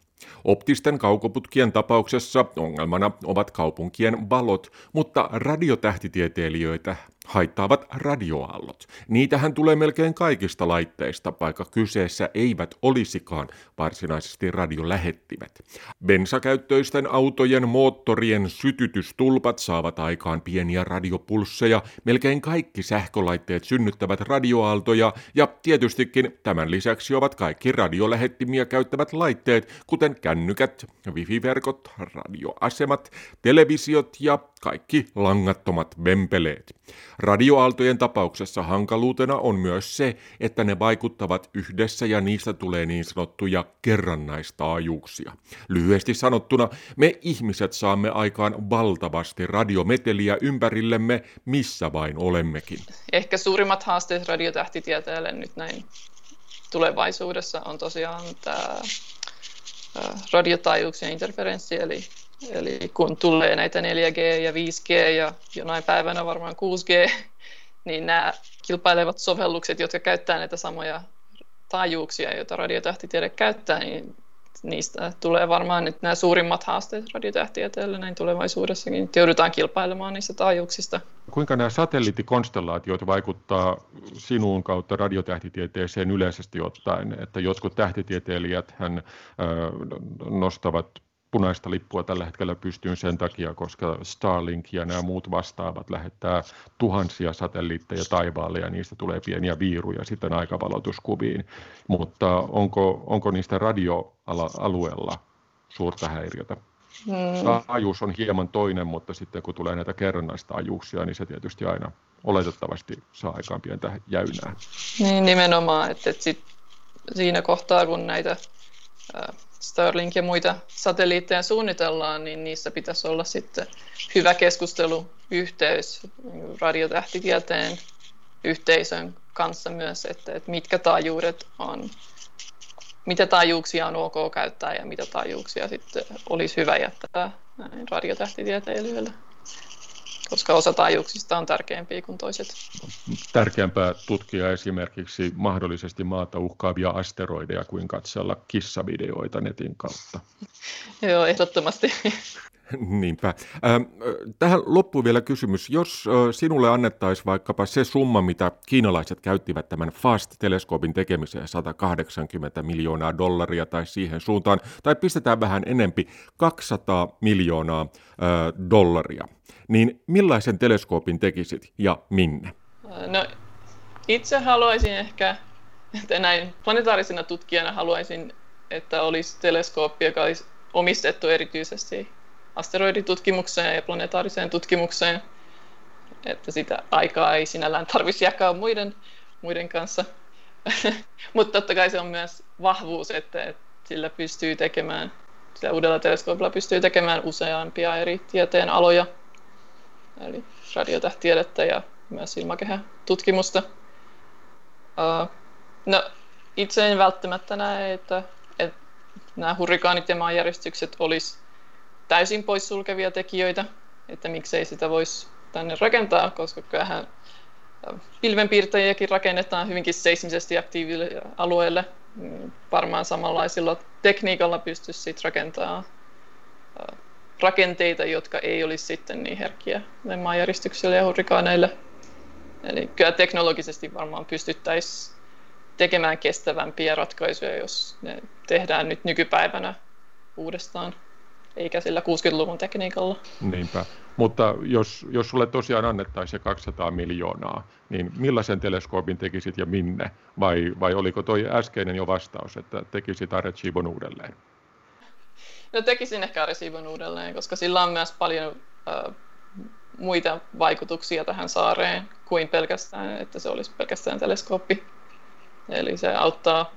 Optisten kaukoputkien tapauksessa ongelmana ovat kaupunkien valot, mutta radiotähtitieteilijöitä haittaavat radioaallot. Niitähän tulee melkein kaikista laitteista, vaikka kyseessä eivät olisikaan varsinaisesti radiolähettimet. Bensakäyttöisten autojen moottorien sytytystulpat saavat aikaan pieniä radiopulsseja, melkein kaikki sähkölaitteet synnyttävät radioaaltoja ja tietystikin tämän lisäksi ovat kaikki radiolähettimiä käyttävät laitteet, kuten kännykät, wifi-verkot, radioasemat, televisiot ja kaikki langattomat vempeleet. Radioaaltojen tapauksessa hankaluutena on myös se, että ne vaikuttavat yhdessä ja niistä tulee niin sanottuja kerrannaistaajuuksia. Lyhyesti sanottuna, me ihmiset saamme aikaan valtavasti radiometeliä ympärillemme, missä vain olemmekin. Ehkä suurimmat haasteet radiotähtitieteelle nyt näin tulevaisuudessa on tosiaan tämä radiotaajuuksien interferenssi, eli Eli kun tulee näitä 4G ja 5G ja jonain päivänä varmaan 6G, niin nämä kilpailevat sovellukset, jotka käyttää näitä samoja taajuuksia, joita radiotähtitiede käyttää, niin niistä tulee varmaan nyt nämä suurimmat haasteet radiotähtitieteelle näin tulevaisuudessakin. Joudutaan kilpailemaan niistä taajuuksista. Kuinka nämä satelliittikonstellaatiot vaikuttaa sinuun kautta radiotähtitieteeseen yleisesti ottaen? Että jotkut tähtitieteilijät hän, nostavat punaista lippua tällä hetkellä pystyyn sen takia, koska Starlink ja nämä muut vastaavat lähettää tuhansia satelliitteja taivaalle ja niistä tulee pieniä viiruja sitten aikavalotuskuviin. Mutta onko, onko niistä radioalueella suurta häiriötä? Hmm. Taajuus on hieman toinen, mutta sitten kun tulee näitä kerrannaistajuuksia, niin se tietysti aina oletettavasti saa aikaan pientä jäynää. Niin nimenomaan, että, että sit siinä kohtaa, kun näitä Starlink ja muita satelliitteja suunnitellaan, niin niissä pitäisi olla sitten hyvä keskusteluyhteys radiotähtitieteen yhteisön kanssa myös, että, että mitkä taajuudet on, mitä taajuuksia on ok käyttää ja mitä taajuuksia sitten olisi hyvä jättää radiotähtitieteilijöille koska osa taajuuksista on tärkeämpiä kuin toiset. Tärkeämpää tutkia esimerkiksi mahdollisesti maata uhkaavia asteroideja kuin katsella kissavideoita netin kautta. Joo, ehdottomasti. Niinpä. Tähän loppuu vielä kysymys. Jos sinulle annettaisiin vaikkapa se summa, mitä kiinalaiset käyttivät tämän FAST-teleskoopin tekemiseen, 180 miljoonaa dollaria tai siihen suuntaan, tai pistetään vähän enempi, 200 miljoonaa dollaria, niin millaisen teleskoopin tekisit ja minne? No, itse haluaisin ehkä, että näin planetaarisena tutkijana haluaisin, että olisi teleskooppi, joka olisi omistettu erityisesti asteroiditutkimukseen ja planetaariseen tutkimukseen, että sitä aikaa ei sinällään tarvitsisi jakaa muiden, muiden kanssa. Mutta totta kai se on myös vahvuus, että, että sillä pystyy tekemään, sillä uudella teleskoopilla pystyy tekemään useampia eri tieteen aloja, eli radiotähtiedettä ja myös ilmakehätutkimusta. Uh, no, itse en välttämättä näe, että, että nämä hurrikaanit ja maanjäristykset olisi täysin poissulkevia tekijöitä, että miksei sitä voisi tänne rakentaa, koska kyllähän pilvenpiirtäjiäkin rakennetaan hyvinkin seismisesti aktiivisille alueille. Mm, varmaan samanlaisilla tekniikalla pystyisi sitten rakentamaan rakenteita, jotka ei olisi sitten niin herkkiä maanjäristyksille ja hurrikaaneille. Eli kyllä teknologisesti varmaan pystyttäisiin tekemään kestävämpiä ratkaisuja, jos ne tehdään nyt nykypäivänä uudestaan eikä sillä 60-luvun tekniikalla. Niinpä. Mutta jos, jos sulle tosiaan annettaisiin se 200 miljoonaa, niin millaisen teleskoopin tekisit ja minne? Vai, vai oliko toi äskeinen jo vastaus, että tekisit Arechivon uudelleen? No tekisin ehkä Arechivon uudelleen, koska sillä on myös paljon äh, muita vaikutuksia tähän saareen kuin pelkästään, että se olisi pelkästään teleskooppi. Eli se auttaa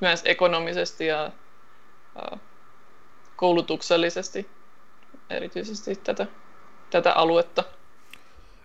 myös ekonomisesti ja äh, koulutuksellisesti erityisesti tätä, tätä aluetta.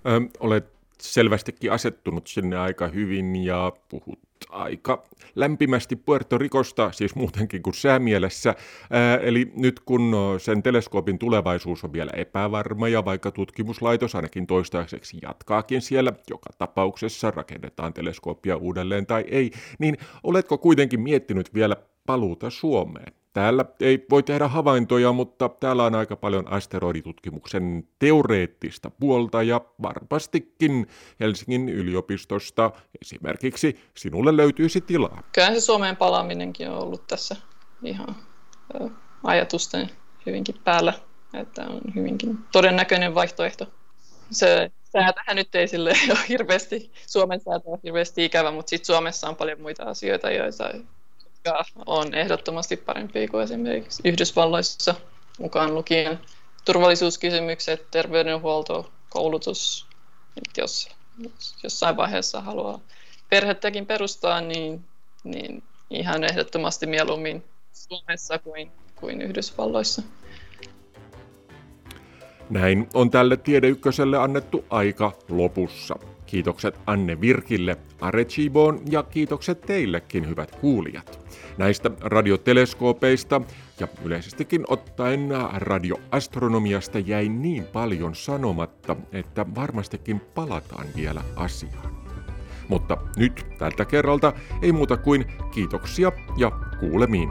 Ö, olet selvästikin asettunut sinne aika hyvin ja puhut aika lämpimästi Puerto Ricosta, siis muutenkin kuin säämielessä. Ää, eli nyt kun sen teleskoopin tulevaisuus on vielä epävarma ja vaikka tutkimuslaitos ainakin toistaiseksi jatkaakin siellä, joka tapauksessa rakennetaan teleskooppia uudelleen tai ei, niin oletko kuitenkin miettinyt vielä paluuta Suomeen? Täällä ei voi tehdä havaintoja, mutta täällä on aika paljon asteroiditutkimuksen teoreettista puolta ja varmastikin Helsingin yliopistosta esimerkiksi sinulle löytyisi tilaa. Kyllä se Suomeen palaaminenkin on ollut tässä ihan ajatusten hyvinkin päällä, että on hyvinkin todennäköinen vaihtoehto. Se säätähän nyt ei sille ole hirveästi, Suomen säätö on hirveästi ikävä, mutta sitten Suomessa on paljon muita asioita, joita jotka on ehdottomasti parempi kuin esimerkiksi Yhdysvalloissa mukaan lukien turvallisuuskysymykset, terveydenhuolto, koulutus. Et jos, jos jossain vaiheessa haluaa perhettäkin perustaa, niin, niin ihan ehdottomasti mieluummin Suomessa kuin, kuin Yhdysvalloissa. Näin on tälle Tiede Ykköselle annettu aika lopussa. Kiitokset Anne Virkille, Arechiboon ja kiitokset teillekin hyvät kuulijat. Näistä radioteleskoopeista ja yleisestikin ottaen radioastronomiasta jäi niin paljon sanomatta, että varmastikin palataan vielä asiaan. Mutta nyt tältä kerralta ei muuta kuin kiitoksia ja kuulemiin.